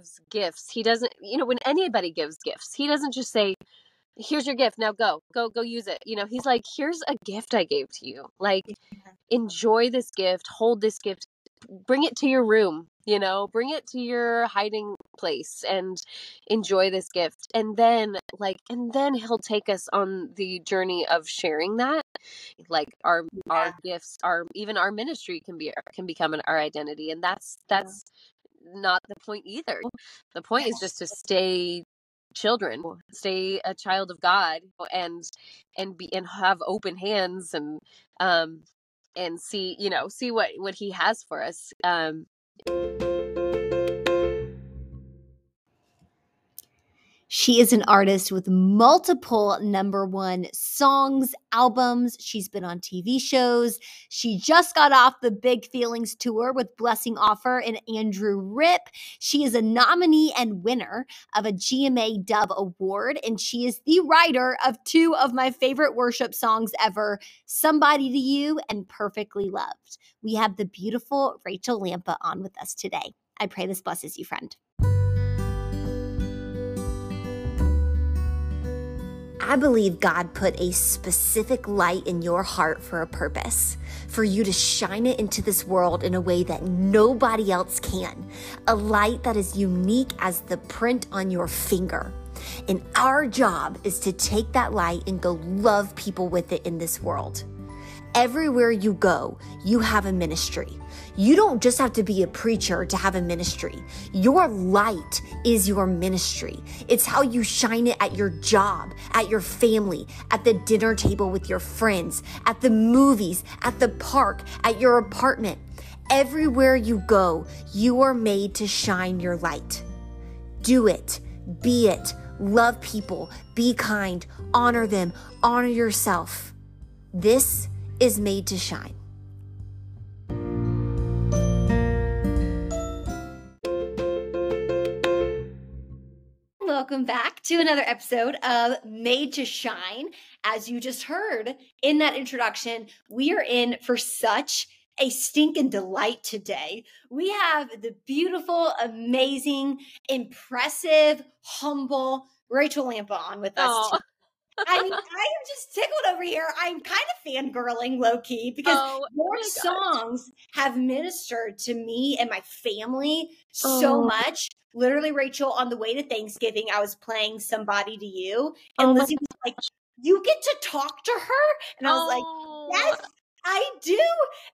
gives gifts, he doesn't, you know, when anybody gives gifts, he doesn't just say, here's your gift now go go go use it you know he's like here's a gift i gave to you like enjoy this gift hold this gift bring it to your room you know bring it to your hiding place and enjoy this gift and then like and then he'll take us on the journey of sharing that like our yeah. our gifts our even our ministry can be can become an, our identity and that's that's. Not the point either. The point is just to stay children stay a child of god and and be and have open hands and um and see you know see what what he has for us um she is an artist with multiple number one songs, albums. She's been on TV shows. She just got off the Big Feelings tour with Blessing Offor and Andrew Ripp. She is a nominee and winner of a GMA Dove Award, and she is the writer of two of my favorite worship songs ever Somebody to You and Perfectly Loved. We have the beautiful Rachael Lampa on with us today. I pray this blesses you, friend. I believe God put a specific light in your heart for a purpose, for you to shine it into this world in a way that nobody else can. A light that is unique as the print on your finger. And our job is to take that light and go love people with it in this world. Everywhere you go, you have a ministry. You don't just have to be a preacher to have a ministry. Your light is your ministry. It's how you shine it at your job, at your family, at the dinner table with your friends, at the movies, at the park, at your apartment. Everywhere you go, you are made to shine your light. Do it, be it, love people, be kind, honor them, honor yourself. This is made to shine. Welcome back to another episode of Made to Shine. As you just heard in that introduction, we are in for such a stinking delight today. We have the beautiful, amazing, impressive, humble Rachael Lampa on with us. I mean, I am just tickled over here. I'm kind of fangirling low key because oh, your songs have ministered to me and my family oh. so much. Literally, Rachael, on the way to Thanksgiving, I was playing Somebody to You, and oh Lizzie was like, You get to talk to her? And I was oh. like, Yes, I do.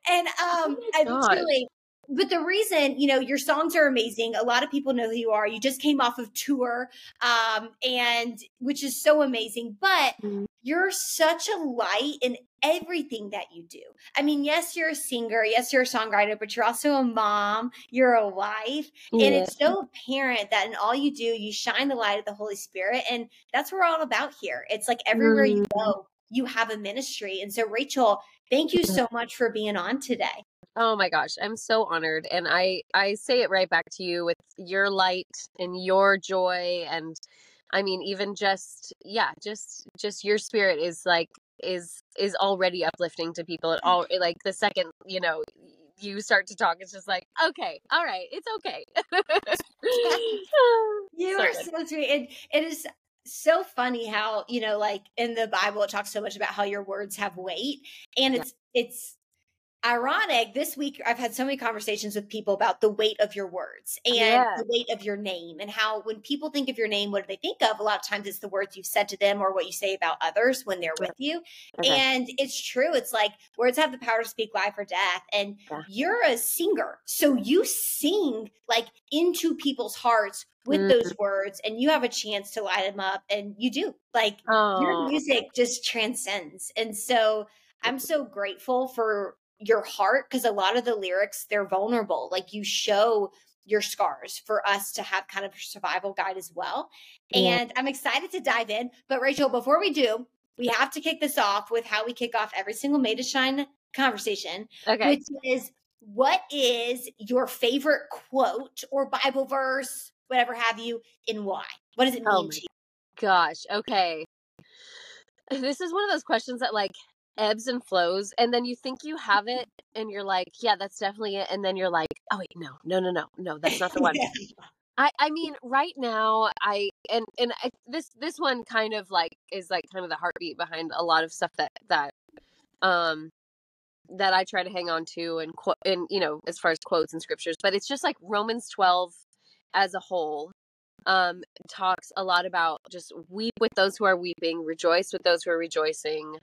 And um, oh and really, but the reason you know your songs are amazing a lot of people know who you are you just came off of tour um and which is so amazing but mm-hmm. you're such a light in everything that you do i mean yes you're a singer yes you're a songwriter but you're also a mom you're a wife yeah. and it's so apparent that in all you do you shine the light of the holy spirit and that's what we're all about here it's like everywhere mm-hmm. you go you have a ministry and so rachael thank you so much for being on today Oh my gosh, I'm so honored and I I say it right back to you with your light and your joy and I mean even just yeah, just just your spirit is like is is already uplifting to people at all like the second, you know, you start to talk it's just like okay, all right, it's okay. you so are good. so sweet. And it is so funny how, you know, like in the Bible it talks so much about how your words have weight and it's it's ironic this week i've had so many conversations with people about the weight of your words and yeah. the weight of your name and how when people think of your name what do they think of a lot of times it's the words you've said to them or what you say about others when they're with you okay. and it's true it's like words have the power to speak life or death and yeah. you're a singer so you sing like into people's hearts with mm. those words and you have a chance to light them up and you do like oh. your music just transcends and so I'm so grateful for your heart because a lot of the lyrics they're vulnerable like you show your scars for us to have kind of a survival guide as well yeah. and i'm excited to dive in but rachael before we do we have to kick this off with how we kick off every single made to shine conversation okay. which is what is your favorite quote or bible verse whatever have you and why what does it oh mean oh to you gosh okay this is one of those questions that like ebbs and flows and then you think you have it and you're like yeah that's definitely it and then you're like oh wait no no no no no that's not the one. I I mean, right now, I and and I, this this one kind of like is like kind of the heartbeat behind a lot of stuff that that um that I try to hang on to and quote and you know as far as quotes and scriptures, but it's just like Romans twelve as a whole um, talks a lot about just weep with those who are weeping, rejoice with those who are rejoicing.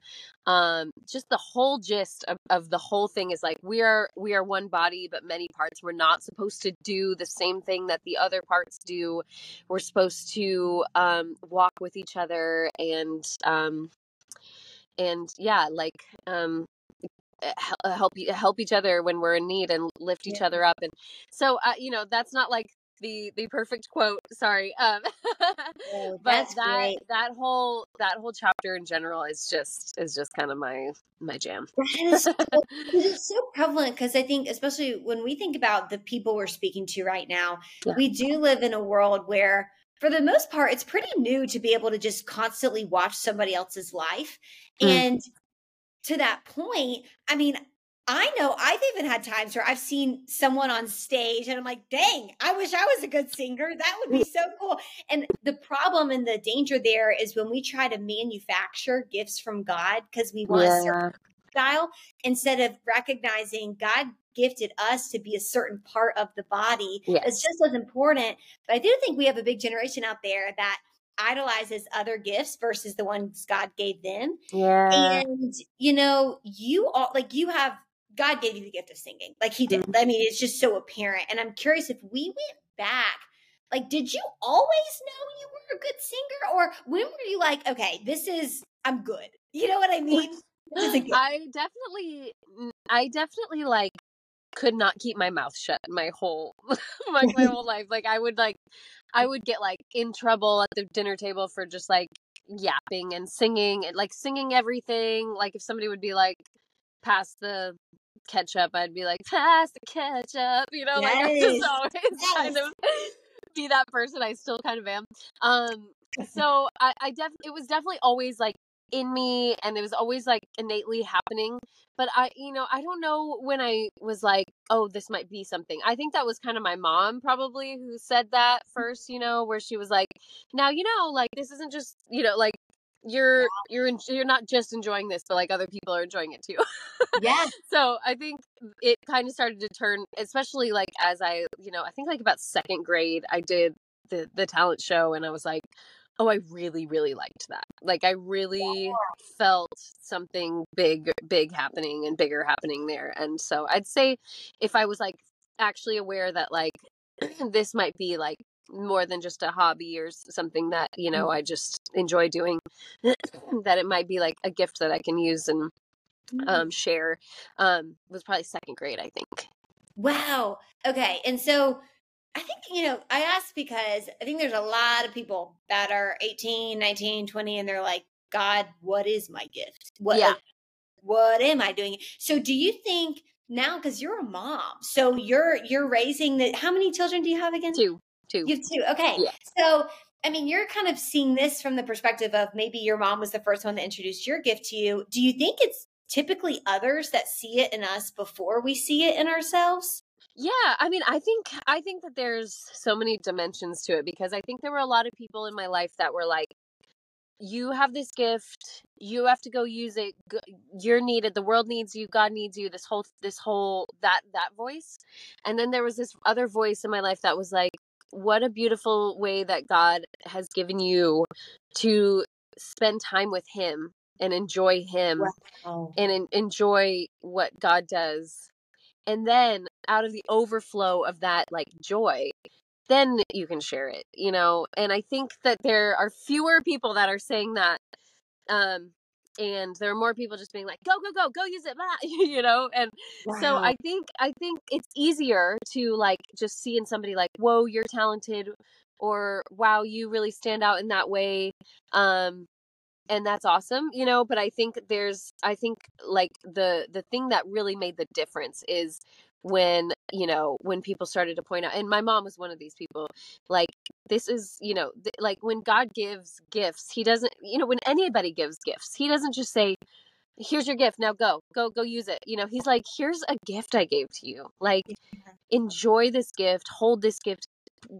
Um, just the whole gist of, of the whole thing is like we are we are one body but many parts. We're not supposed to do the same thing that the other parts do. We're supposed to um, walk with each other and um, and yeah, like um, eh, help help each other when we're in need and lift each yeah. other up and so uh, you know that's not like the the perfect quote. Sorry, um, oh, but that great. that whole that whole chapter in general is just is just kind of my my jam. That is so, it's so prevalent because I think, especially when we think about the people we're speaking to right now, yeah. we do live in a world where for the most part, it's pretty new to be able to just constantly watch somebody else's life. Mm. And to that point, I mean, I know I've even had times where I've seen someone on stage and I'm like, dang, I wish I was a good singer. That would be mm. so cool. And the problem and the danger there is when we try to manufacture gifts from God because we want yeah. a certain style instead of recognizing God gifted us to be a certain part of the body. Yes. It's just as important. But I do think we have a big generation out there that idolizes other gifts versus the ones God gave them. Yeah. And you know, you all like you have God gave you the gift of singing. Like he did. Mm-hmm. I mean, it's just so apparent. And I'm curious if we went back, like, did you always know you were a good singer? Or when were you like, okay, this is, I'm good? You know what I mean? I definitely, I definitely like could not keep my mouth shut my whole my, my whole life like i would like i would get like in trouble at the dinner table for just like yapping and singing and like singing everything like if somebody would be like pass the ketchup, I'd be like, pass the ketchup, you know, yes. like I just always yes. kind of be that person. I still kind of am. Um, so I, I def it was definitely always like in me and it was always like innately happening. But I, you know, I don't know when I was like, oh, this might be something. I think that was kind of my mom probably who said that first, you know, where she was like, now, you know, like this isn't just, you know, like you're yeah. you're in, you're not just enjoying this but like other people are enjoying it too yeah so i think it kind of started to turn especially like as i you know i think like about second grade i did the the talent show and i was like oh i really really liked that like i really yeah. felt something big big happening and bigger happening there and so i'd say if i was like actually aware that like this might be like more than just a hobby or something that you know mm. I just enjoy doing that it might be like a gift that I can use and mm. um, share um, was probably second grade I think wow okay and so I think you know I asked because I think there's a lot of people that are 18 19 20 and they're like god what is my gift what yeah. what am I doing so do you think now because you're a mom so you're you're raising the how many children do you have again two two. You have two. Okay. Yeah. So, I mean, you're kind of seeing this from the perspective of maybe your mom was the first one that introduced your gift to you. Do you think it's typically others that see it in us before we see it in ourselves? Yeah, I mean, I think I think that there's so many dimensions to it because I think there were a lot of people in my life that were like you have this gift you have to go use it you're needed the world needs you god needs you this whole this whole that that voice and then there was this other voice in my life that was like what a beautiful way that God has given you to spend time with Him and enjoy Him wow. and enjoy what God does. And then out of the overflow of that, like joy, then you can share it, you know? And I think that there are fewer people that are saying that um and there are more people just being like go go go go use it blah, you know and wow. so i think i think it's easier to like just see in somebody like whoa you're talented or wow you really stand out in that way um and that's awesome you know but i think there's i think like the the thing that really made the difference is when you know when people started to point out and my mom was one of these people like this is you know th- like when god gives gifts he doesn't you know when anybody gives gifts he doesn't just say here's your gift now go go go use it. You know he's like here's a gift i gave to you. Like enjoy this gift hold this gift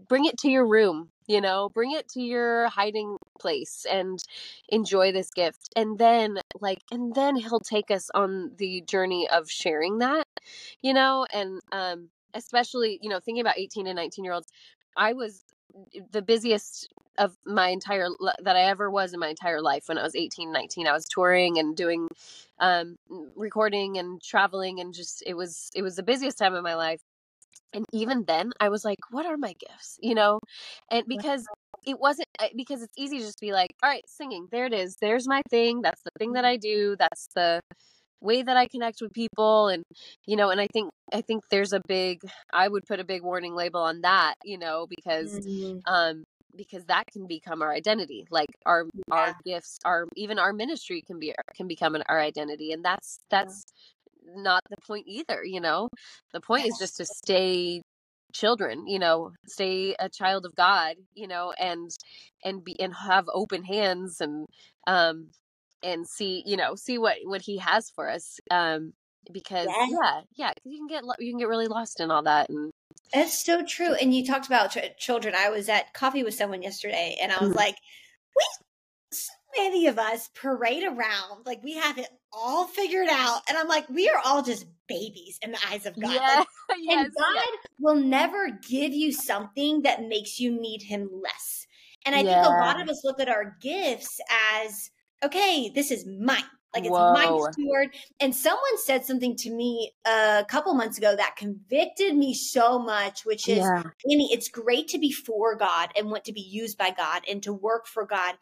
bring it to your room you know bring it to your hiding place and enjoy this gift and then like and then he'll take us on the journey of sharing that you know and um especially you know thinking about 18 and 19 year olds i was the busiest of my entire that I ever was in my entire life when I was 18 19 I was touring and doing um recording and traveling and just it was it was the busiest time of my life and even then I was like what are my gifts you know and because it wasn't because it's easy to just be like all right singing there it is there's my thing that's the thing that I do that's the way that I connect with people and you know and I think I think there's a big I would put a big warning label on that you know because mm-hmm. um because that can become our identity like our yeah. our gifts our even our ministry can be can become an, our identity and that's that's yeah. Not the point either you know? The point is just to stay children you know stay a child of god you know and and be and have open hands and um and see you know see what what he has for us um because yeah. yeah because you can get you can get really lost in all that and it's so true and you talked about ch- children i was at coffee with someone yesterday and i was mm-hmm. like we so many of us parade around like we have it all figured out and i'm like we are all just babies in the eyes of god like, yes, and god yes. will never give you something that makes you need him less and i yeah. think a lot of us look at our gifts as okay, this is mine. Like it's Whoa. my steward. And someone said something to me a couple months ago that convicted me so much, which is, yeah. Annie, it's great to be for God and want to be used by God and to work for God.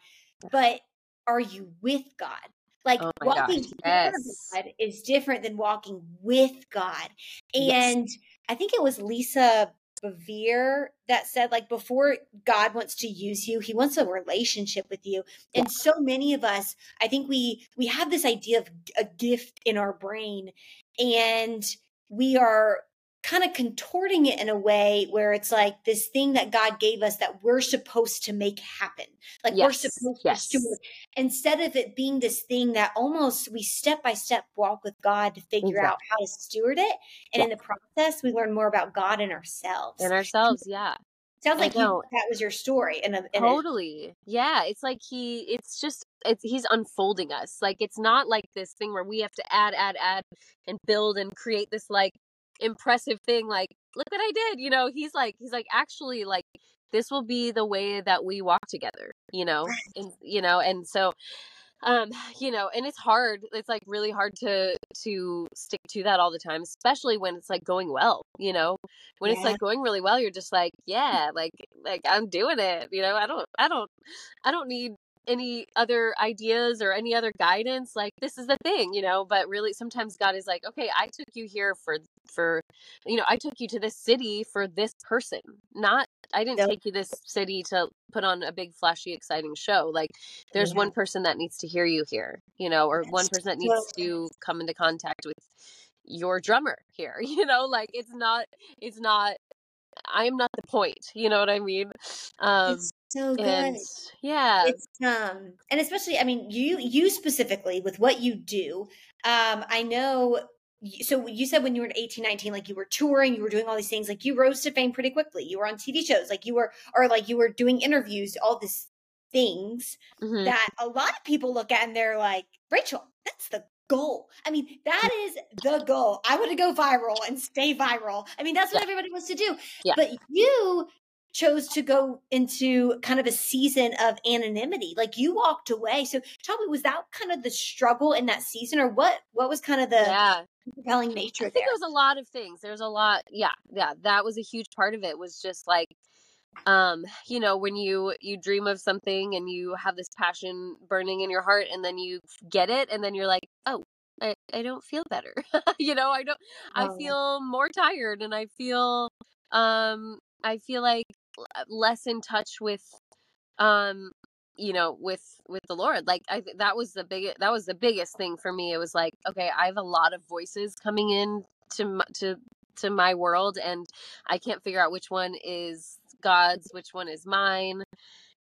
But are you with God? Like oh walking yes. God is different than walking with God. And yes. I think it was Lisa Bevere that said, like, before God wants to use you, he wants a relationship with you. And so many of us, I think we we have this idea of a gift in our brain, and we are kind of contorting it in a way where it's like this thing that God gave us that we're supposed to make happen. Like yes. we're supposed yes. to steward. Instead of it being this thing that almost we step by step walk with God to figure exactly. out how to steward it. And yeah. in the process, we learn more about God and ourselves. And ourselves, yeah. Sounds like you, that was your story. And totally, yeah. It's like he. It's just. It's he's unfolding us. Like it's not like this thing where we have to add, add, add, and build and create this like impressive thing like look what i did you know he's like he's like actually like this will be the way that we walk together you know and you know and so um you know and it's hard it's like really hard to to stick to that all the time especially when it's like going well you know when yeah. it's like going really well you're just like yeah like like i'm doing it you know i don't i don't i don't need any other ideas or any other guidance like this is the thing you know but really sometimes god is like okay i took you here for for you know i took you to this city for this person not i didn't yep. take you this city to put on a big flashy exciting show like there's yeah. one person that needs to hear you here you know or one person that needs to come into contact with your drummer here you know like it's not it's not I am not the point. You know what I mean? Um, it's so good. And, yeah. It's, um, and especially, I mean, you you specifically with what you do. Um, I know. So you said when you were 18, 19, like you were touring, you were doing all these things, like you rose to fame pretty quickly. You were on TV shows, like you were, or like you were doing interviews, all these things mm-hmm. that a lot of people look at and they're like, Rachael, that's the goal. I mean, that is the goal. I want to go viral and stay viral. I mean, that's what yeah. everybody wants to do. Yeah. But you chose to go into kind of a season of anonymity. Like you walked away. So tell me, was that kind of the struggle in that season or what what was kind of the yeah. compelling nature I think there? was a lot of things. There's a lot yeah, yeah. That was a huge part of it was just like um you know when you you dream of something and you have this passion burning in your heart and then you get it and then you're like oh i, I don't feel better you know i don't oh. i feel more tired and i feel um i feel like less in touch with um you know with with the lord. Like i that was the big that was the biggest thing for me. It was like okay i have a lot of voices coming in to to to my world and i can't figure out which one is God's, which one is mine,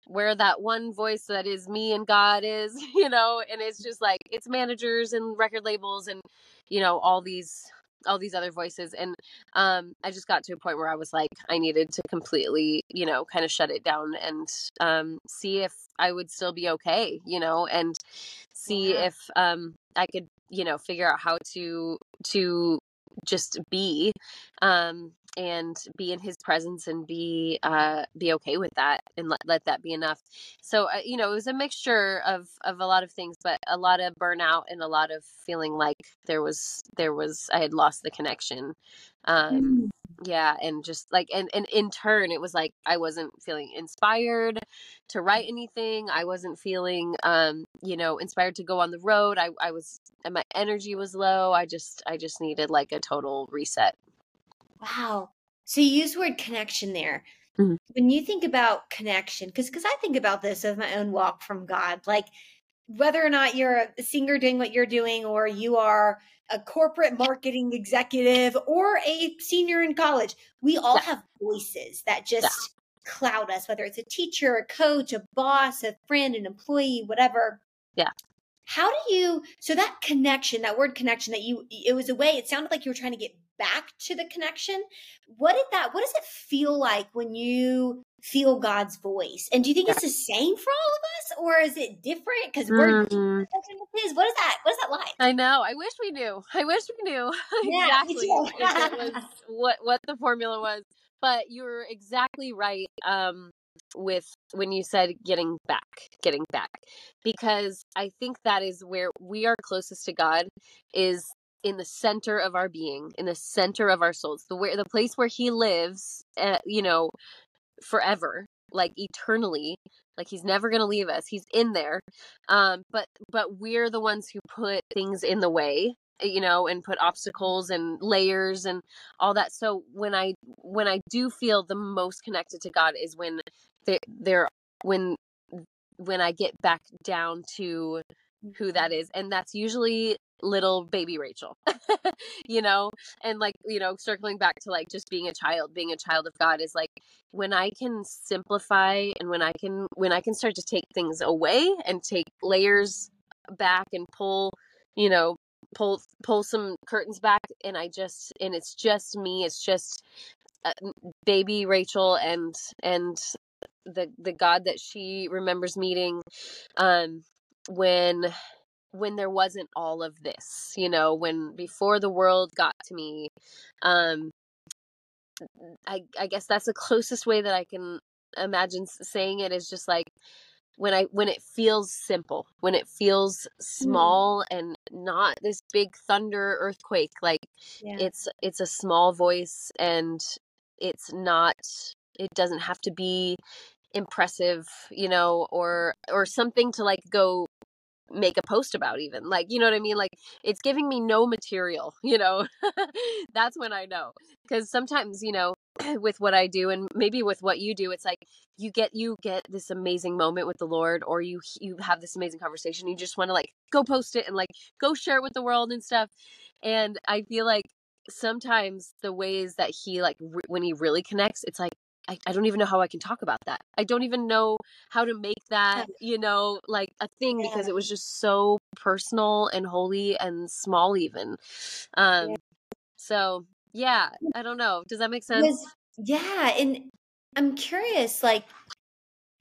where that one voice that is me and God is, you know, and it's just like it's managers and record labels and you know all these all these other voices and um i just got to a point where i was like i needed to completely you know kind of shut it down and um see if i would still be okay you know and see Yeah. if um i could you know figure out how to to just be um and be in his presence and be uh be okay with that and let, let that be enough so uh, you know it was a mixture of of a lot of things but a lot of burnout and a lot of feeling like there was there was i had lost the connection um Mm. Yeah and just like and and in turn it was like i wasn't feeling inspired to write anything i wasn't feeling um you know inspired to go on the road i i was and my energy was low i just i just needed like a total reset Wow. So you use word connection there. Mhm. When you think about connection, because because I think about this as my own walk from God, like whether or not you're a singer doing what you're doing, or you are a corporate marketing executive or a senior in college, we all Yeah. have voices that just cloud us, whether it's a teacher, a coach, a boss, a friend, an employee, whatever. Yeah. How do you so that connection, that word connection that you it was a way it sounded like you were trying to get back to the connection. What did that what does it feel like when you feel God's voice? And do you think it's the same for all of us or is it different? Cuz we're Mm, his? What is that? What is that like? i know. I wish we knew. I wish we knew. Yeah, exactly. it was what what the formula was. But you're exactly right um with when you said getting back getting back. Because i think that is where we are closest to god is in the center of our being in the center of our souls. The where the place where he lives uh, you know forever like eternally like he's never going to leave us he's in there um but but we're the ones who put things in the way eh, you know and put mm-hmm. obstacles and layers and all that so when i when i do feel the most connected to god is when there when when i get back down to who that mm-hmm. is and that's usually little baby rachael you know? And like you know circling back to like just being a child being a child of god is like when i can simplify and when i can when i can start to take things away and take layers back and pull you know pull pull some curtains back and i just and it's just me it's just uh, baby rachael and and the the god that she remembers meeting um when when there wasn't all of this you know when before the world got to me um i i guess that's the closest way that i can imagine saying it is just like when i when it feels simple when it feels small and not this big thunder earthquake like Yeah. it's it's a small voice and it's not it doesn't have to be impressive you know or or something to like go make a post about even like you know what i mean? Like it's giving me no material you know? That's when i know because sometimes you know with what i do and maybe with what you do it's like you get you get this amazing moment with the lord or you you have this amazing conversation you just want to like go post it and like go share it with the world and stuff. And i feel like sometimes the ways that he like re- when he really connects it's like I, I don't even know how I can talk about that. I don't even know how to make that, you know, like a thing because it was just so personal and holy and small even. Um so yeah, I don't know. Does that make sense? Was yeah, and I'm curious, like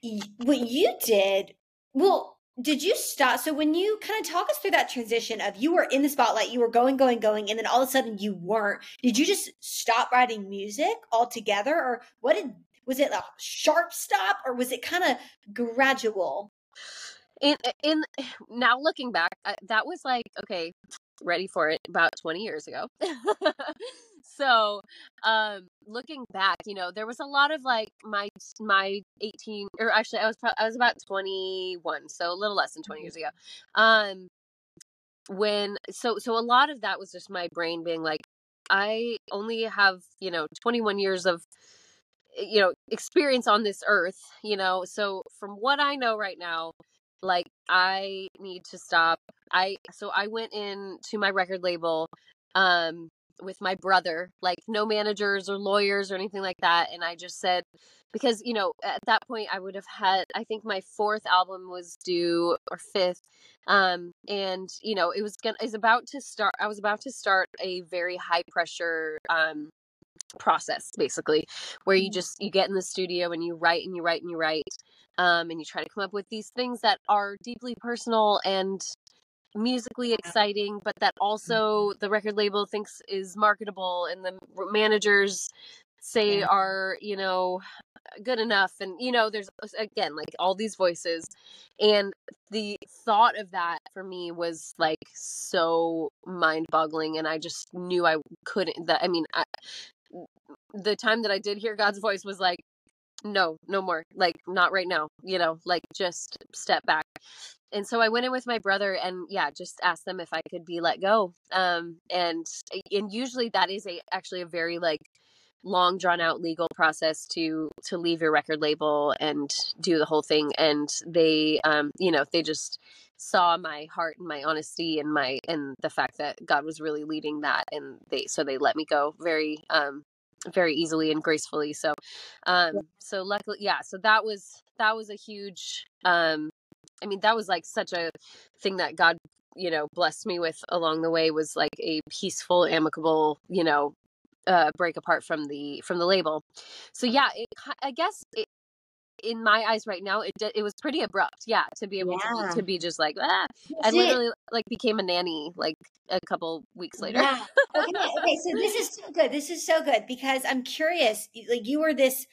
y- what you did. Well, did you stop? So when you kind of talk us through that transition of you were in the spotlight, you were going, going, going, and then all of a sudden you weren't. Did you just stop writing music altogether, or what did? Was it a sharp stop, or was it kind of gradual? in in now looking back I, that was like okay ready for it about 20 years ago. So um looking back you know there was a lot of like my my 18 or actually i was pro- i was about 21 so a little less than 20 years ago. Um when so so a lot of that was just my brain being like i only have you know 21 years of you know experience on this earth you know? So from what i know right now like i need to stop i so i went in to my record label um with my brother, like no managers or lawyers or anything like that. And I just said, because, you know, at that point I would have had, I think my fourth album was due or fifth. Um, and, you know, it was gonna, is about to start, I was about to start a very high pressure, um, process basically where you mm-hmm. just you get in the studio and you write and you write and you write um, and you try to come up with these things that are deeply personal and musically exciting, but that also the record label thinks is marketable and the managers say are, you know, good enough. And, you know, there's again like all these voices. And the thought of that for me was like so mind boggling. And I just knew I couldn't, that, I mean, I, the time that I did hear God's voice was like, no, no more. Like, not right now, you know, like just step back and so I went in with my brother and yeah, just asked them if I could be let go. Um, and and usually that is a actually a very like long drawn out legal process to to leave your record label and do the whole thing. And they, um, you know, they just saw my heart and my honesty and my and the fact that God was really leading that, and they so they let me go very um very easily and gracefully. So um so luckily yeah so that was that was a huge um I mean, that was like such a thing that God, you know, blessed me with along the way was like a peaceful, amicable, you know, uh, break apart from the from the label. So yeah, it, I guess it, in my eyes right now, it it was pretty abrupt. Yeah, to be able yeah. to to be just like ah, I literally it. like became a nanny like a couple weeks later. Yeah. Okay. okay. So this is so good. This is so good because I'm curious. Like you were this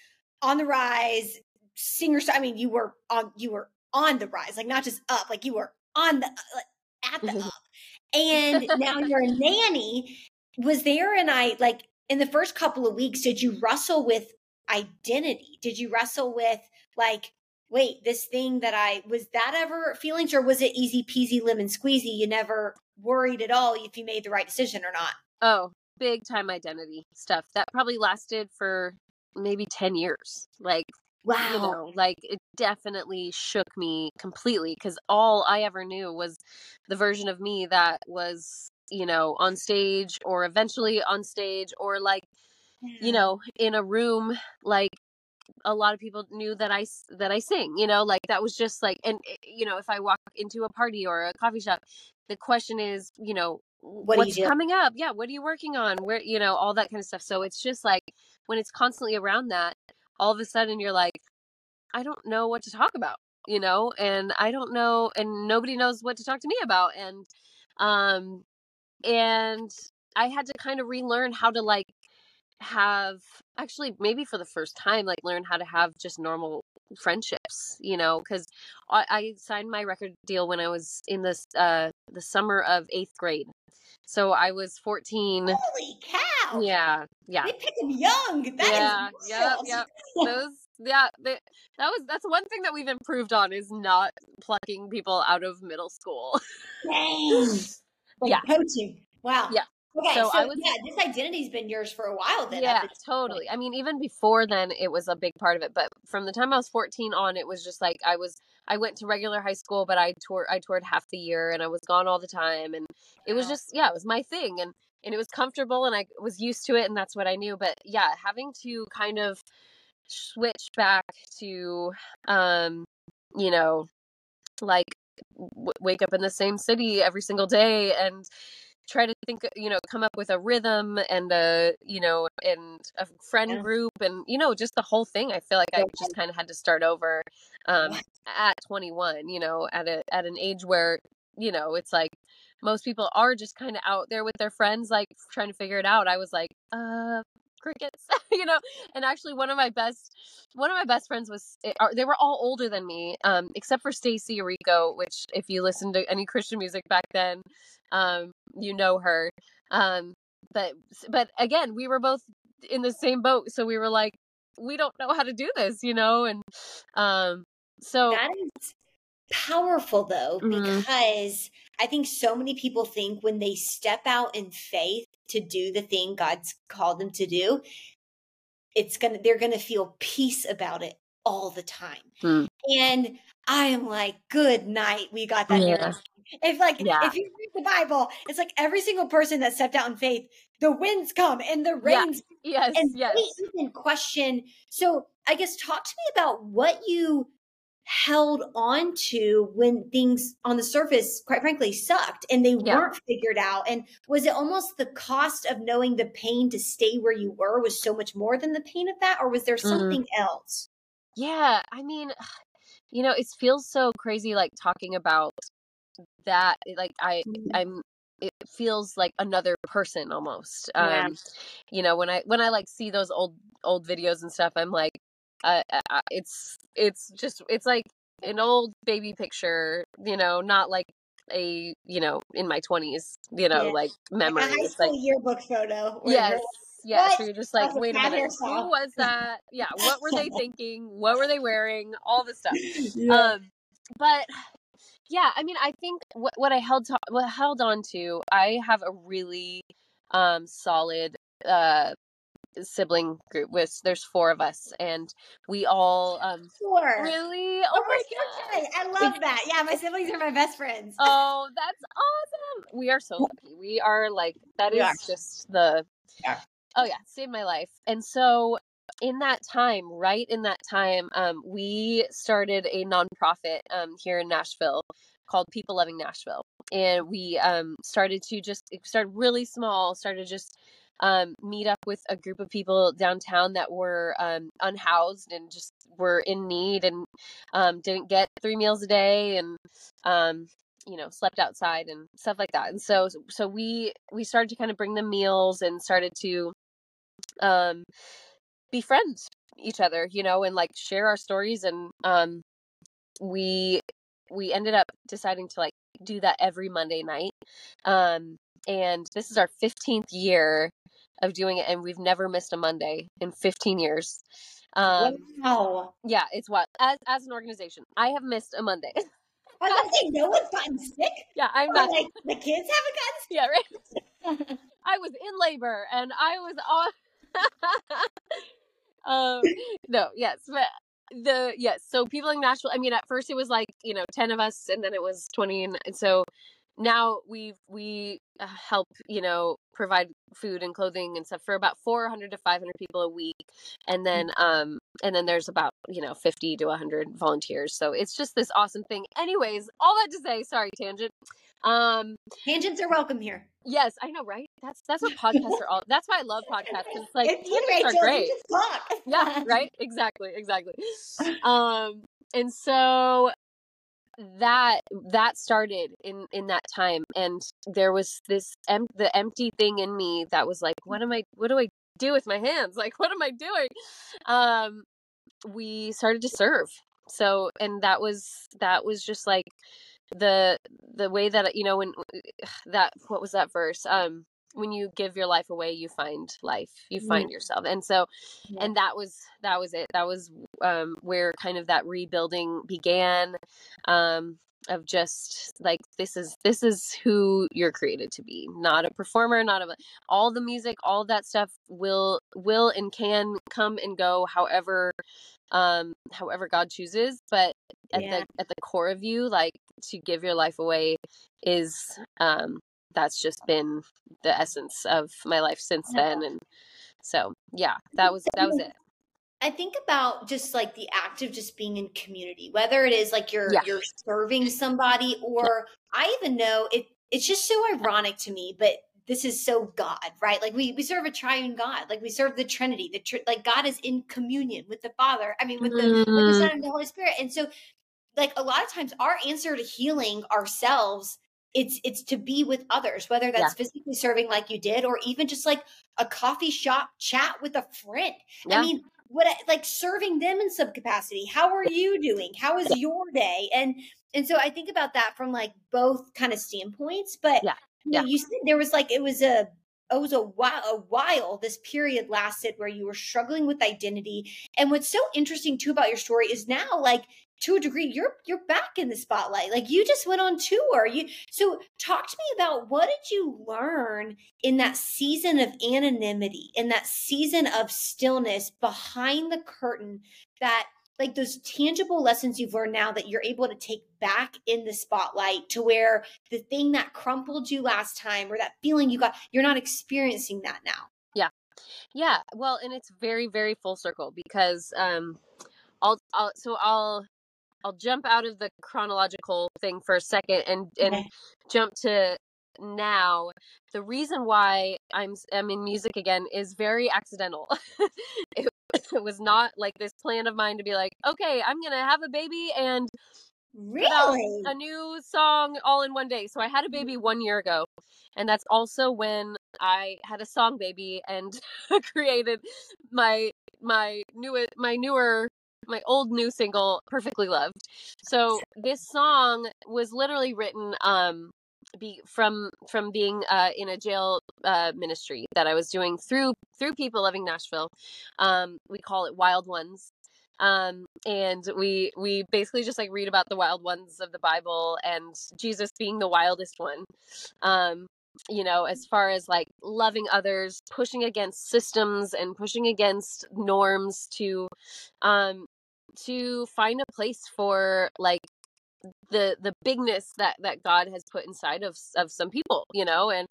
on the rise singer. I mean, you were on. You were on the rise, like not just up, like you were on the like, at the up. And now you're a nanny. Was there and I like in the first couple of weeks, did you wrestle with identity? Did you wrestle with like, wait, this thing that I was that ever feelings, or was it easy peasy lemon squeezy? You never worried at all if you made the right decision or not? Oh, big time identity stuff. That probably lasted for maybe 10 years. Like Wow. You know, like it definitely shook me completely because all I ever knew was the version of me that was, you know, on stage or eventually on stage or like, you know, in a room like a lot of people knew that I that I sing, you know, like that was just like and eh, you know, if I walk into a party or a coffee shop, the question is, you know, what what's coming up? Yeah, what are you working on? Where, you know, all that kind of stuff. So it's just like when it's constantly around that, all of a sudden you're like, I don't know what to talk about, you know, and I don't know, and nobody knows what to talk to me about. And, um, and I had to kind of relearn how to like have actually maybe for the first time like learn how to have just normal friendships you know because I, I, signed my record deal when i was in this uh the summer of eighth grade. So i was 14 holy cow! Yeah yeah. They pick them young that yeah yeah yeah those yeah they, that was that's one thing that we've improved on is not plucking people out of middle school. Like yeah coaching wow yeah Okay, so, so was, yeah, this identity's been yours for a while then. Yeah, totally. I mean, even before then, it was a big part of it. But from the time I was 14 on, it was just like I was. I went to regular high school, but I toured. I toured half the year, and I was gone all the time, and it was just yeah, it was my thing, and and it was comfortable, and I was used to it, and that's what I knew. But yeah, having to kind of switch back to, um, you know, like w- wake up in the same city every single day and try to think you know come up with a rhythm and a you know and a friend yeah. group and you know just the whole thing. I feel like i just kind of had to start over um at 21 you know at a at an age where you know it's like most people are just kind of out there with their friends like trying to figure it out. I was like uh crickets you know and actually one of my best one of my best friends was eh, they were all older than me um except for stacie orrico which if you listen to any christian music back then um you know her um but but again we were both in the same boat so we were like we don't know how to do this you know and um so that is powerful though mm-hmm. because i think so many people think when they step out in faith to do the thing god's called them to do it's gonna they're gonna feel peace about it all the time mm. and i am like good night we got that yeah. if like yeah. if you read the Bible. It's like every single person that stepped out in faith, the winds come and the rains. Yeah. Yes. and yes. they even question. So I guess talk to me about what you held on to when things on the surface, quite frankly, sucked and they Yeah. weren't figured out. And was it almost the cost of knowing the pain to stay where you were was so much more than the pain of that? Or was there Mhm. something else? Yeah, I mean, you know, it feels so crazy like talking about that. eh, Like I Mhm. I'm it feels like another person almost. Yeah. Um you know, when I when I like see those old old videos and stuff, I'm like uh, uh, it's it's just it's like an old baby picture, you know, not like a, you know, in my 20s, you know, Yeah. like Like a high school like yearbook photo. Yes, yes. "What? So you're just like, wait a minute, who was that? Yeah, what were they thinking? What were they wearing? All this stuff. Yeah. Um, but yeah, I mean, I think what what I held to, what held on to, I have a really um solid uh sibling group with there's four of us and we all um Four. really Oh, oh my we're so god. I love that. Yeah, my siblings are my best friends. Oh, that's awesome. We are so lucky. We are like that We is are. just the Yeah. Oh yeah, saved my life. And so in that time, right in that time, um, we started a nonprofit um here in Nashville called People Loving Nashville. And we um started to just it started really small, started just um meet up with a group of people downtown that were um unhoused and just were in need and um didn't get three meals a day and um you know slept outside and stuff like that. And so so we we started to kind of bring them meals and started to um befriend each other you know and like share our stories and um we we ended up deciding to like do that every monday night. Um and this is our 15th year of doing it and we've never missed a monday in 15 years um wow. yeah it's what as as an organization i have missed a monday I was say no one's gotten sick. yeah i'm Or not like the kids haven't gotten sick. Yeah, right. I was in labor and I was on. um, no, yes, but the yes. So people in Nashville. I mean, at first it was like you know ten of us, and then it was twenty, and, and so now we we uh, help you know provide food and clothing and stuff for about four hundred to five hundred people a week, and then um and then there's about you know fifty to hundred volunteers. So it's just this awesome thing. Anyways, all that to say, sorry tangent. Um, Tangents are welcome here. Yes, I know, right? That's that's what podcasts are all. That's why I love podcasts It's like It's you, Rachael. are You great. just talk. Yeah, right. Exactly, exactly. Um, and so that that started in in that time, and there was this em- the empty thing in me that was like, what am I? What do I do with my hands? Like, what am I doing? Um, we started to serve. So, and that was that was just like the the way that you know when that what was that verse um when you give your life away you find life you find yourself and so Yeah. and that was that was it that was um where kind of that rebuilding began um of just like this is this is who you're created to be not a performer not a all the music all that stuff will will and can come and go however um however god chooses but at Yeah. the at the core of you like to give your life away is um that's just been the essence of my life since then and so yeah that was that was it I think about just like the act of just being in community, whether it is like you're Yeah. you're serving somebody, or I even know it. It's just so ironic to me, but this is so God, right? Like we we serve a triune God, like we serve the Trinity. The tr- like God is in communion with the Father. I mean, with the with the Mm. Son and the Holy Spirit, and so like a lot of times our answer to healing ourselves it's it's to be with others whether that's physically serving like you did or even just like a coffee shop chat with a friend. Yeah. i mean what like serving them in some capacity. How are you doing? How is your day? And and so i think about that from like both kind of standpoints but Yeah. you, know, Yeah. you said there was like it was a it was a while, a while this period lasted where you were struggling with identity. And what's so interesting too about your story is now like to a degree you're you're back in the spotlight like you just went on tour you so talk to me about what did you learn in that season of anonymity in that season of stillness behind the curtain that like those tangible lessons you've learned now that you're able to take back in the spotlight to where the thing that crumpled you last time or that feeling you got, you're not experiencing that now. Yeah. Yeah. Well, and it's very, very full circle because um I'll I'll so I'll I'll jump out of the chronological thing for a second and and Okay. jump to now. The reason why I'm I'm in music again is very accidental. it, it was not like this plan of mine to be like, okay, I'm gonna have a baby and Really? a new song all in one day. So I had a mm. baby one year ago, and that's also when I had a song baby and created my my newest my newer my old new single perfectly loved. So this song was literally written um be from from being uh in a jail uh ministry that i was doing through through people loving nashville. Um we call it wild ones. Um and we we basically just like read about the wild ones of the bible and jesus being the wildest one. Um you know as far as like loving others pushing against systems and pushing against norms to um to find a place for like the the bigness that that god has put inside of of some people you know and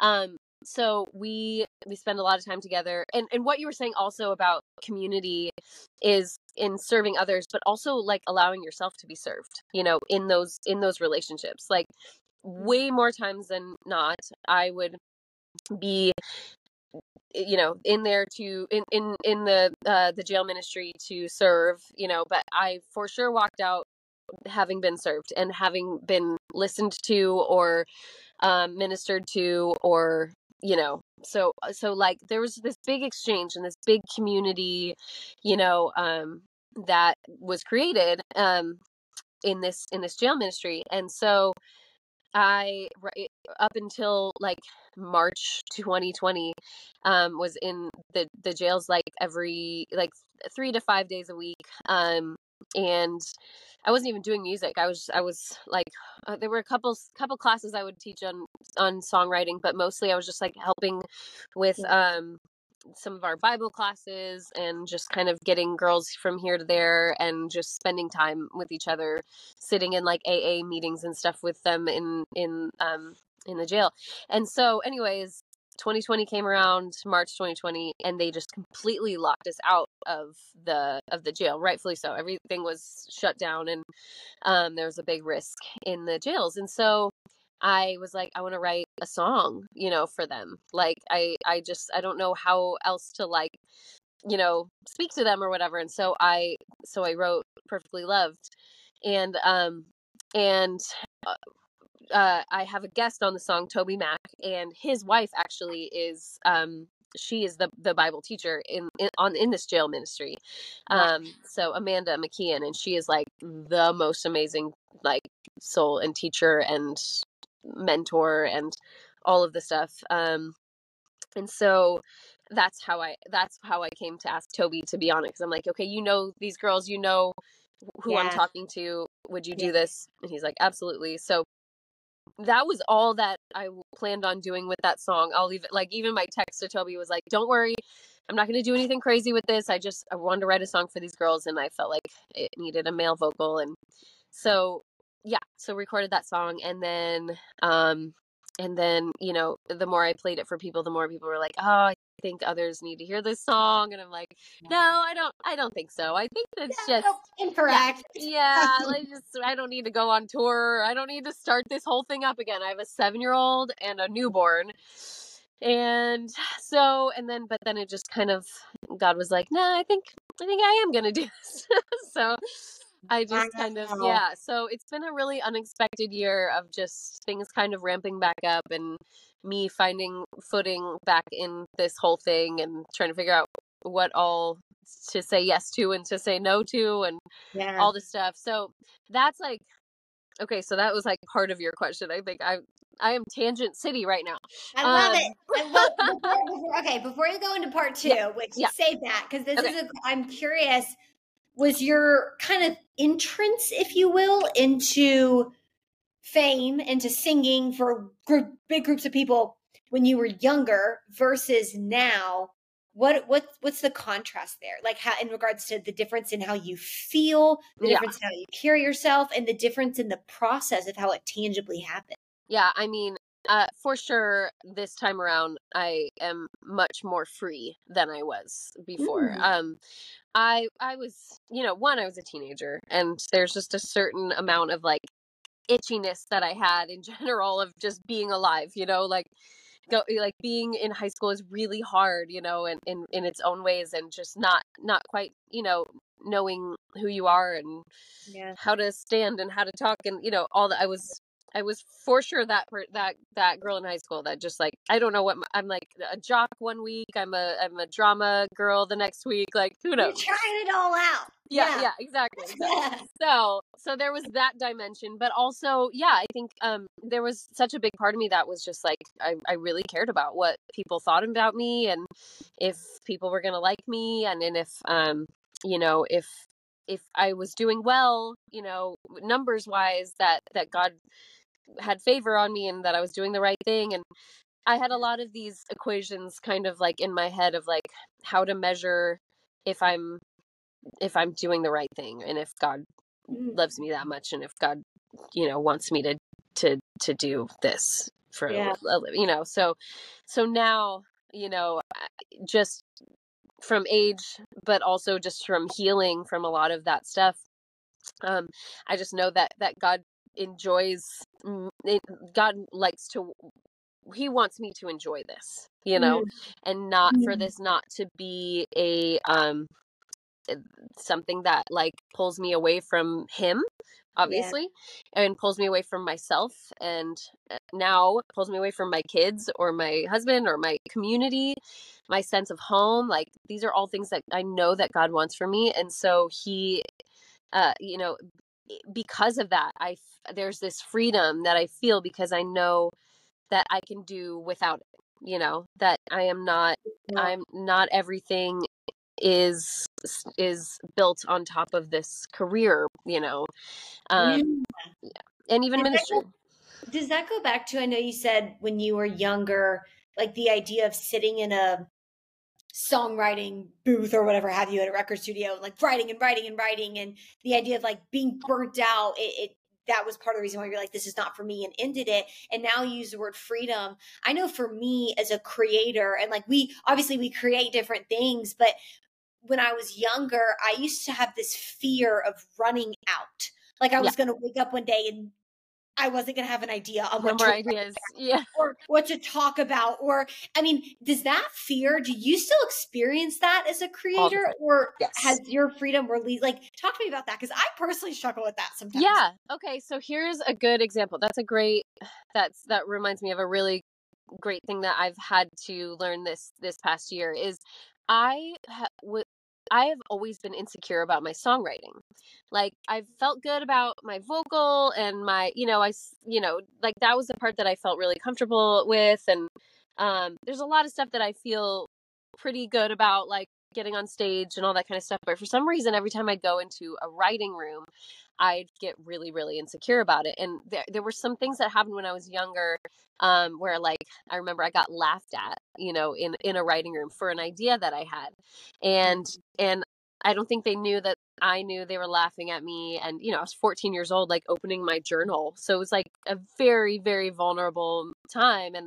um so we we spend a lot of time together and and what you were saying also about community is in serving others but also like allowing yourself to be served you know in those in those relationships like way more times than not i would be you know in there to in in in the uh the jail ministry to serve you know but i for sure walked out having been served and having been listened to or um ministered to or you know so so like there was this big exchange and this big community you know um that was created um in this in this jail ministry. And so I ri- up until like March 2020 um was in the the jails like every like 3 to 5 days a week um and I wasn't even doing music. I was I was like uh, there were a couple couple classes I would teach on on songwriting, but mostly I was just like helping with um some of our Bible classes and just kind of getting girls from here to there and just spending time with each other, sitting in like AA meetings and stuff with them in in um in the jail. And so anyways, 2020 came around, March 2020, and they just completely locked us out of the of the jail, rightfully so. Everything was shut down and um there was a big risk in the jails. And so I was like, I want to write a song, you know, for them. Like I I just I don't know how else to like, you know, speak to them or whatever. And so I so I wrote Perfectly Loved. And um and uh, uh I have a guest on the song TobyMac and his wife actually is um she is the the Bible teacher in, in on in this jail ministry. Wow. Um so Amanda McKeehan and she is like the most amazing like soul and teacher and mentor and all of the stuff um and so that's how i that's how i came to ask toby to be on it because i'm like okay you know these girls you know who i'm talking to would you Yeah. do this? And he's like absolutely. So that was all that i planned on doing with that song. I'll leave it like even my text to toby was like don't worry i'm not going to do anything crazy with this i just i wanted to write a song for these girls and i felt like it needed a male vocal. And so yeah so recorded that song and then um and then you know the more i played it for people the more people were like oh i think others need to hear this song and i'm like no i don't i don't think so. I think that's Yeah, just incorrect. yeah like just i don't need to go on tour. I don't need to start this whole thing up again. I have a seven year old and a newborn. And so and then but then it just kind of god was like no i think i think i am gonna do this. So i just kind of yeah so it's been a really unexpected year of just things kind of ramping back up and me finding footing back in this whole thing and trying to figure out what all to say yes to and to say no to and Yeah. all this stuff. So that's like okay, so that was like part of your question. I think I I am tangent city right now. I love Um, it. I love before, before, okay, before you go into part two, Yeah, which yeah. save that because this Okay. is a I'm curious, was your kind of entrance, if you will, into fame, into singing for group, big groups of people when you were younger versus now. What what what's the contrast there? Like how in regards to the difference in how you feel the Yeah. difference in how you carry yourself and the difference in the process of how it tangibly happened. Yeah, I mean, uh, for sure, this time around, I am much more free than I was before. Mm. Um, I I was, you know, one, I was a teenager, and there's just a certain amount of like itchiness that I had in general of just being alive, you know, like go like being in high school is really hard, you know, and in in its own ways, and just not not quite, you know, knowing who you are and yeah how to stand and how to talk and you know all that i was i was for sure that per, that that girl in high school that just like i don't know what my, i'm like a jock one week i'm a i'm a drama girl the next week like who you're knows trying it all out yeah yeah, exactly, exactly. so so there was that dimension but also yeah i think um there was such a big part of me that was just like i, I really cared about what people thought about me and if people were gonna like me and, and if um you know if if i was doing well you know numbers wise that that god had favor on me and that i was doing the right thing and i had a lot of these equations kind of like in my head of like how to measure if i'm if i'm doing the right thing and if god Mm. loves me that much and if god you know wants me to to to do this for Yeah. a you know so so now you know just from age but also just from healing from a lot of that stuff um i just know that that god enjoys it, god likes to he wants me to enjoy this you know and not for Mm. this not to be a um uh, something that like pulls me away from him obviously and pulls me away from myself and uh, now pulls me away from my kids or my husband or my community my sense of home like these are all things that i know that god wants for me and so he uh you know because of that i there's this freedom that i feel because i know that i can do without it you know that i am not Yeah. i'm not everything is is built on top of this career you know um and even Is that ministry Does that go back to? I know you said when you were younger, like the idea of sitting in a songwriting booth or whatever have you at a record studio, like writing and writing and writing, and the idea of like being burnt out. It, it that was part of the reason why you're like, this is not for me, and ended it. And now you use the word freedom. I know for me as a creator, and like we obviously we create different things, but when I was younger, I used to have this fear of running out. Like I was going to wake up one day and I wasn't going to have an idea on what more to ideas yeah or what to talk about. Or I mean, does that fear? Do you still experience that as a creator, or Yes. has your freedom released? Like, talk to me about that because I personally struggle with that sometimes. yeah okay so here's a good example that's a great that's that reminds me of a really great thing that i've had to learn this this past year is i ha- w- i have always been insecure about my songwriting. Like i felt good about my vocal and my you know I, you know like that was the part that i felt really comfortable with and um there's a lot of stuff that i feel pretty good about like getting on stage and all that kind of stuff but for some reason every time i go into a writing room i'd get really really insecure about it and there, there were some things that happened when i was younger um where like i remember i got laughed at you know in in a writing room for an idea that i had and and i don't think they knew that i knew they were laughing at me and you know i was 14 years old like opening my journal so it was like a very very vulnerable time and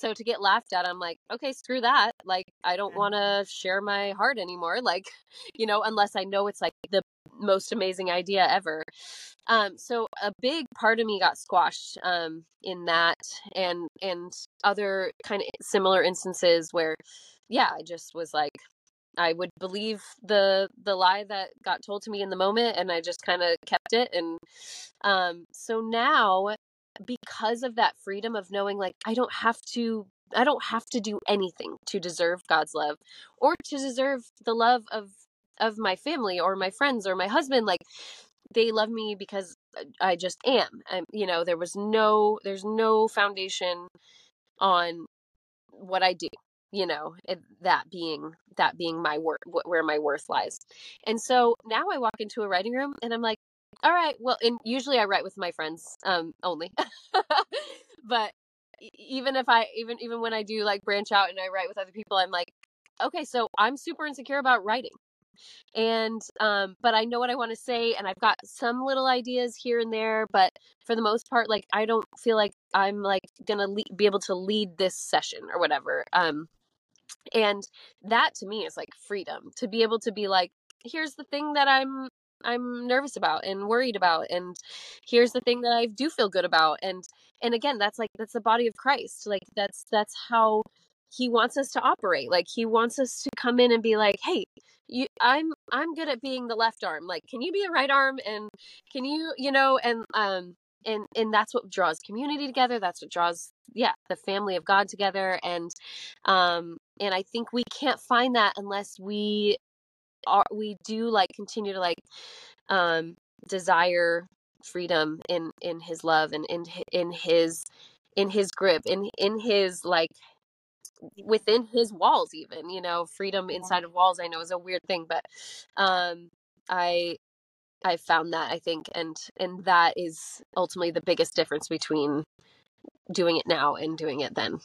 so to get laughed at i'm like okay screw that like i don't want to share my heart anymore like you know unless i know it's like the most amazing idea ever. Um so a big part of me got squashed um in that and and other kind of similar instances where yeah i just was like i would believe the the lie that got told to me in the moment and i just kind of kept it and um so now because of that freedom of knowing like i don't have to i don't have to do anything to deserve god's love or to deserve the love of of my family or my friends or my husband like they love me because i just am I'm, you know there was no there's no foundation on what i do you know it, that being that being my worth where my worth lies. And so now i walk into a writing room and i'm like all right well and usually i write with my friends um only but even if i even even when i do like branch out and i write with other people i'm like okay, so I'm super insecure about writing. And um but I know what I want to say and I've got some little ideas here and there, but for the most part like I don't feel like I'm like to le- be able to lead this session or whatever. Um and that to me is like freedom to be able to be like here's the thing that I'm I'm nervous about and worried about and here's the thing that I do feel good about and and again that's like that's the body of Christ like that's that's how he wants us to operate like he wants us to come in and be like hey you I'm I'm good at being the left arm like can you be a right arm and can you you know and um and and that's what draws community together that's what draws yeah the family of God together and um and I think we can't find that unless we are we do like continue to like um desire freedom in in his love and in in his in his grip in in his like within his walls even you know freedom inside of walls i know is a weird thing but um i i found that i think and and that is ultimately the biggest difference between doing it now and doing it then.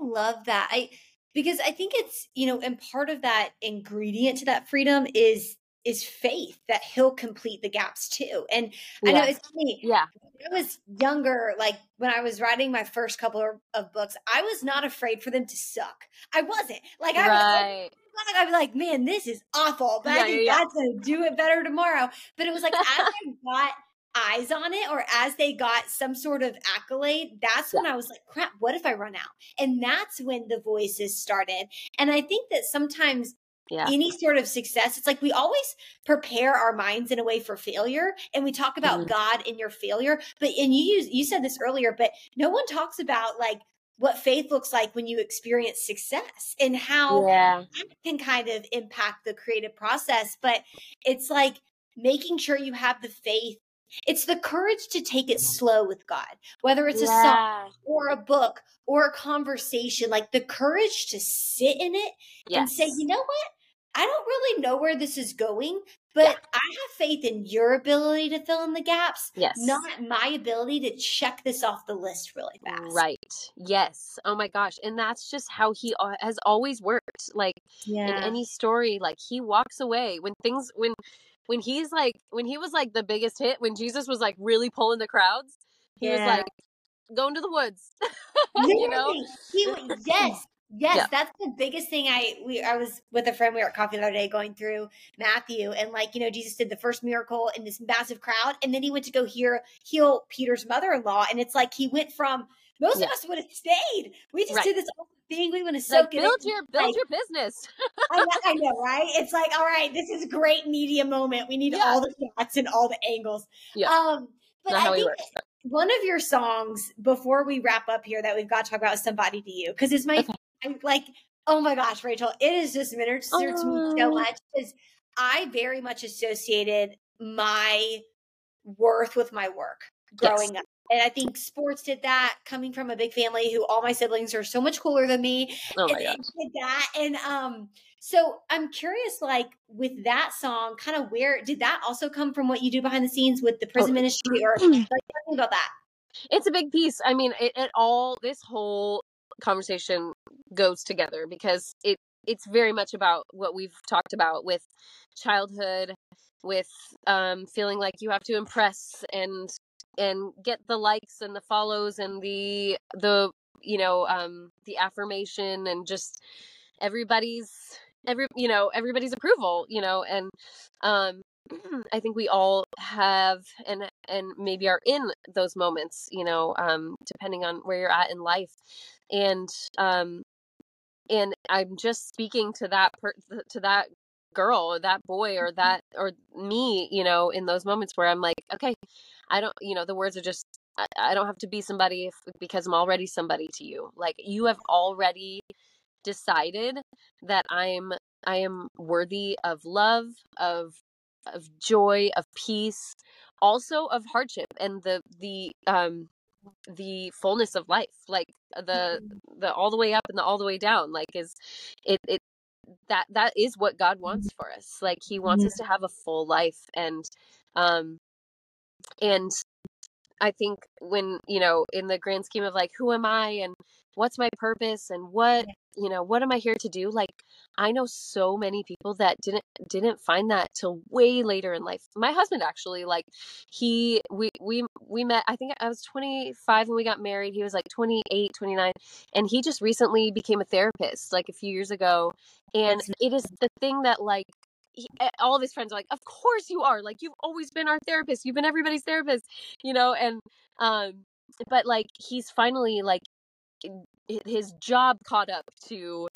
Love that. I because i think it's you know and part of that ingredient to that freedom is is faith that he'll complete the gaps too. And yeah. I know it's funny. Yeah. When I was younger, like when I was writing my first couple of, of books, I was not afraid for them to suck. I wasn't. Like I right. Oh was I'd be like, man, this is awful. But yeah, I think yeah, God's gonna do it better tomorrow. But it was like as I got eyes on it or as they got some sort of accolade, that's when I was like, crap, what if I run out? And that's when the voices started. And I think that sometimes yeah. any sort of success, it's like we always prepare our minds in a way for failure. And we talk about mm-hmm. God in your failure. But, and you use, you said this earlier, but no one talks about like, what faith looks like when you experience success and how yeah. that can kind of impact the creative process. But it's like making sure you have the faith it's the courage to take it slow with God, whether it's yeah. a song or a book or a conversation, like the courage to sit in it yes. and say, you know what? I don't really know where this is going, but yeah. I have faith in your ability to fill in the gaps. Yes. Not my ability to check this off the list really fast. Right. Yes. Oh my gosh. And that's just how he has always worked. Like yeah. in any story, like he walks away when things, when, when he's like, when he was like the biggest hit, when Jesus was like really pulling the crowds, he yeah. was like, going to the woods. you know? He, yes. Yes, yeah. that's the biggest thing. I we I was with a friend. We were at coffee the other day, going through Matthew, and like you know, Jesus did the first miracle in this massive crowd, and then he went to go hear heal Peter's mother-in-law, and it's like he went from most yeah. of us would have stayed. We just right. did this whole thing. We want to soak like, it. Build in. your build like, your business. I, know, I, know, right? It's like, all right, this is a great media moment. We need yeah. all the shots and all the angles. Yeah. Um, but Not I think one of your songs before we wrap up here that we've got to talk about is "Somebody to You" because it's my okay. I'm like, oh my gosh, Rachael, it is just ministered oh. to me so oh. much because I very much associated my worth with my work growing yes. up. And I think sports did that coming from a big family who all my siblings are so much cooler than me. Oh my and did that. And um, so I'm curious, like with that song, kind of where did that also come from what you do behind the scenes with the prison oh. ministry or like about that? It's a big piece. I mean, it, it all this whole conversation goes together because it it's very much about what we've talked about with childhood with um feeling like you have to impress and and get the likes and the follows and the the you know um the affirmation and just everybody's every you know everybody's approval you know and um I think we all have and and maybe are in those moments, you know, um, depending on where you're at in life, and um, and I'm just speaking to that per- to that girl or that boy or mm-hmm. that or me, you know, in those moments where I'm like, okay, I don't, you know, the words are just I, I don't have to be somebody if, because I'm already somebody to you. Like you have already decided that I'm I am worthy of love, of of joy, of peace, also of hardship and the the um the fullness of life like the mm-hmm. the all the way up and the all the way down like is it it that that is what god wants for us like he wants us to have a full life and um and I think when, you know, in the grand scheme of like, who am I and what's my purpose and what, you know, what am I here to do? Like, I know so many people that didn't didn't find that till way later in life. My husband actually, like, he we we we met. I think I was 25 when we got married. He was like 28, 29, and he just recently became a therapist, like a few years ago. And it is the thing that like he, all of his friends are like, "Of course you are! Like you've always been our therapist. You've been everybody's therapist, you know." And um, but like he's finally like his job caught up to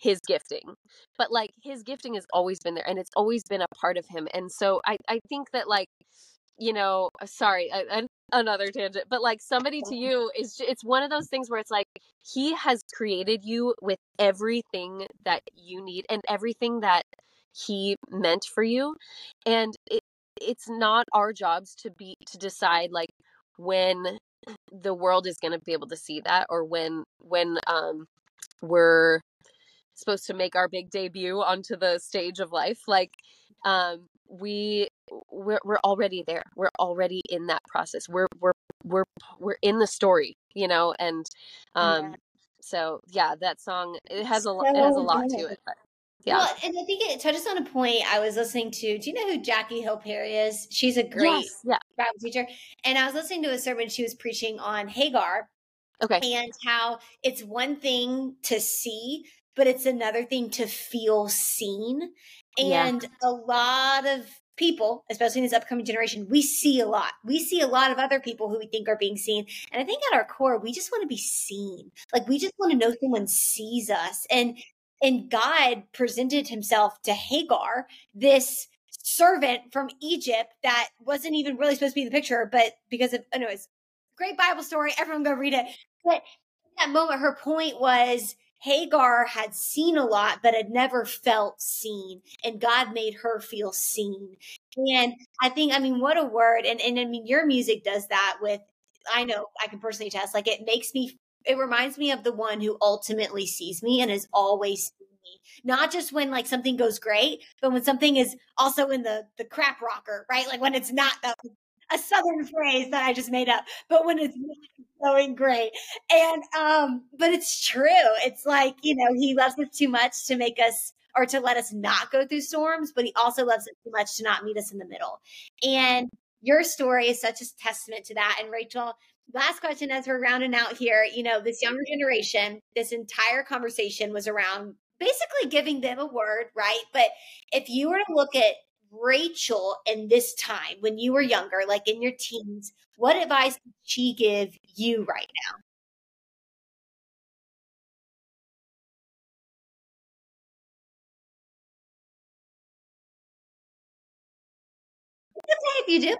his gifting but like his gifting has always been there and it's always been a part of him and so i i think that like you know uh, sorry another tangent but like somebody to you is it's one of those things where it's like he has created you with everything that you need and everything that he meant for you and it it's not our jobs to be to decide like when the world is going to be able to see that or when when um we're supposed to make our big debut onto the stage of life like um we we're, we're already there. We're already in that process. We're we're we're we're in the story you know and um yeah. so yeah that song it has a it has a lot to it but yeah. Well, and I think it touches on a point I was listening to. Do you know who Jackie Hill Perry is? She's a great yes, yeah. Bible teacher. And I was listening to a sermon she was preaching on Hagar. Okay. And how it's one thing to see, but it's another thing to feel seen. And yeah. a lot of people, especially in this upcoming generation, we see a lot. We see a lot of other people who we think are being seen. And I think at our core, we just want to be seen. Like we just want to know someone sees us. And and God presented himself to Hagar, this servant from Egypt that wasn't even really supposed to be in the picture, but because of, anyways, great Bible story. Everyone go read it. But that moment, her point was Hagar had seen a lot, but had never felt seen. And God made her feel seen. And I think, I mean, what a word. And, and I mean, your music does that with, I know I can personally test, like it makes me it reminds me of the one who ultimately sees me and is always seeing me. Not just when like something goes great, but when something is also in the the crap rocker, right? Like when it's not a southern phrase that I just made up, but when it's not going great. And um, but it's true. It's like, you know, he loves us too much to make us or to let us not go through storms, but he also loves us too much to not meet us in the middle. And your story is such a testament to that. And Rachael, last question as we're rounding out here you know this younger generation this entire conversation was around basically giving them a word right? But if you were to look at rachael in this time when you were younger like in your teens what advice did she give you right now? If you do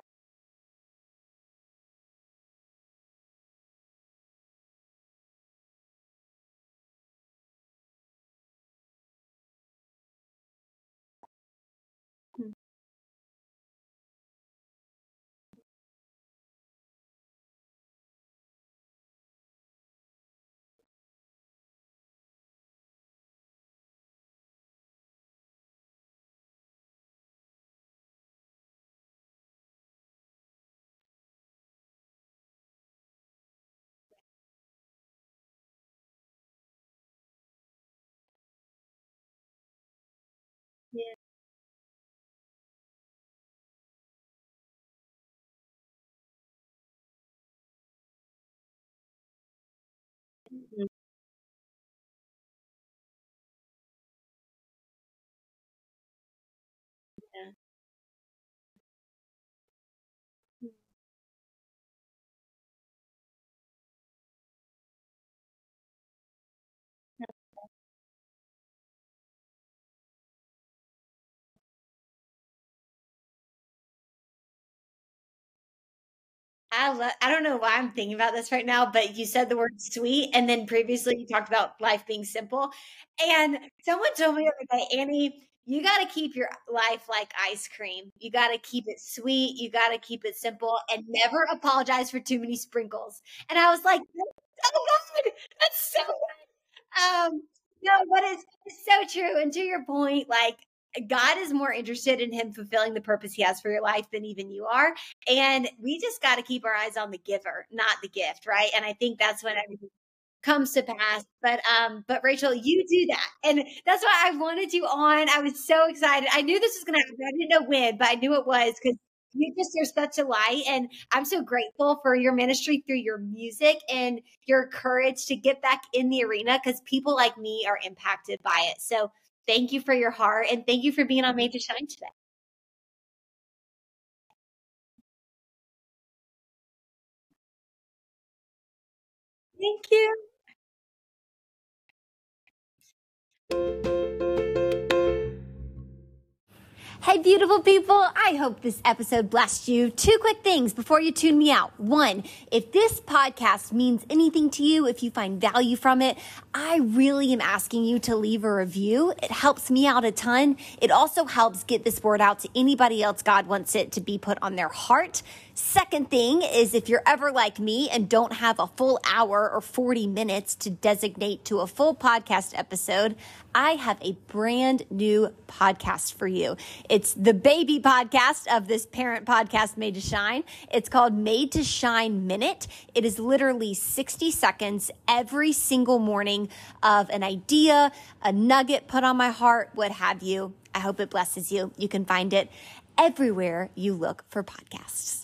I love, I don't know why I'm thinking about this right now, but you said the word sweet. And then previously you talked about life being simple. And someone told me the other day, Annie, you got to keep your life like ice cream. You got to keep it sweet. You got to keep it simple and never apologize for too many sprinkles. And I was like, oh so good. That's so good. Um, no, but it's, it's so true. And to your point, like, God is more interested in him fulfilling the purpose he has for your life than even you are. And we just got to keep our eyes on the giver, not the gift, right? And I think that's when everything comes to pass. But um, but Rachael, you do that. And that's why I wanted you on. I was so excited. I knew this was gonna happen. I didn't know when, but I knew it was because you just are such a light. And I'm so grateful for your ministry through your music and your courage to get back in the arena because people like me are impacted by it. So thank you for your heart and thank you for being on Made to Shine today. Thank you. Hey, beautiful people. I hope this episode blessed you. Two quick things before you tune me out. One, if this podcast means anything to you, if you find value from it, I really am asking you to leave a review. It helps me out a ton. It also helps get this word out to anybody else God wants it to be put on their heart. Second thing is if you're ever like me and don't have a full hour or 40 minutes to designate to a full podcast episode, I have a brand new podcast for you. It's the baby podcast of this parent podcast, Made to Shine. It's called Made to Shine Minute. It is literally 60 seconds every single morning of an idea, a nugget put on my heart, what have you. I hope it blesses you. You can find it everywhere you look for podcasts.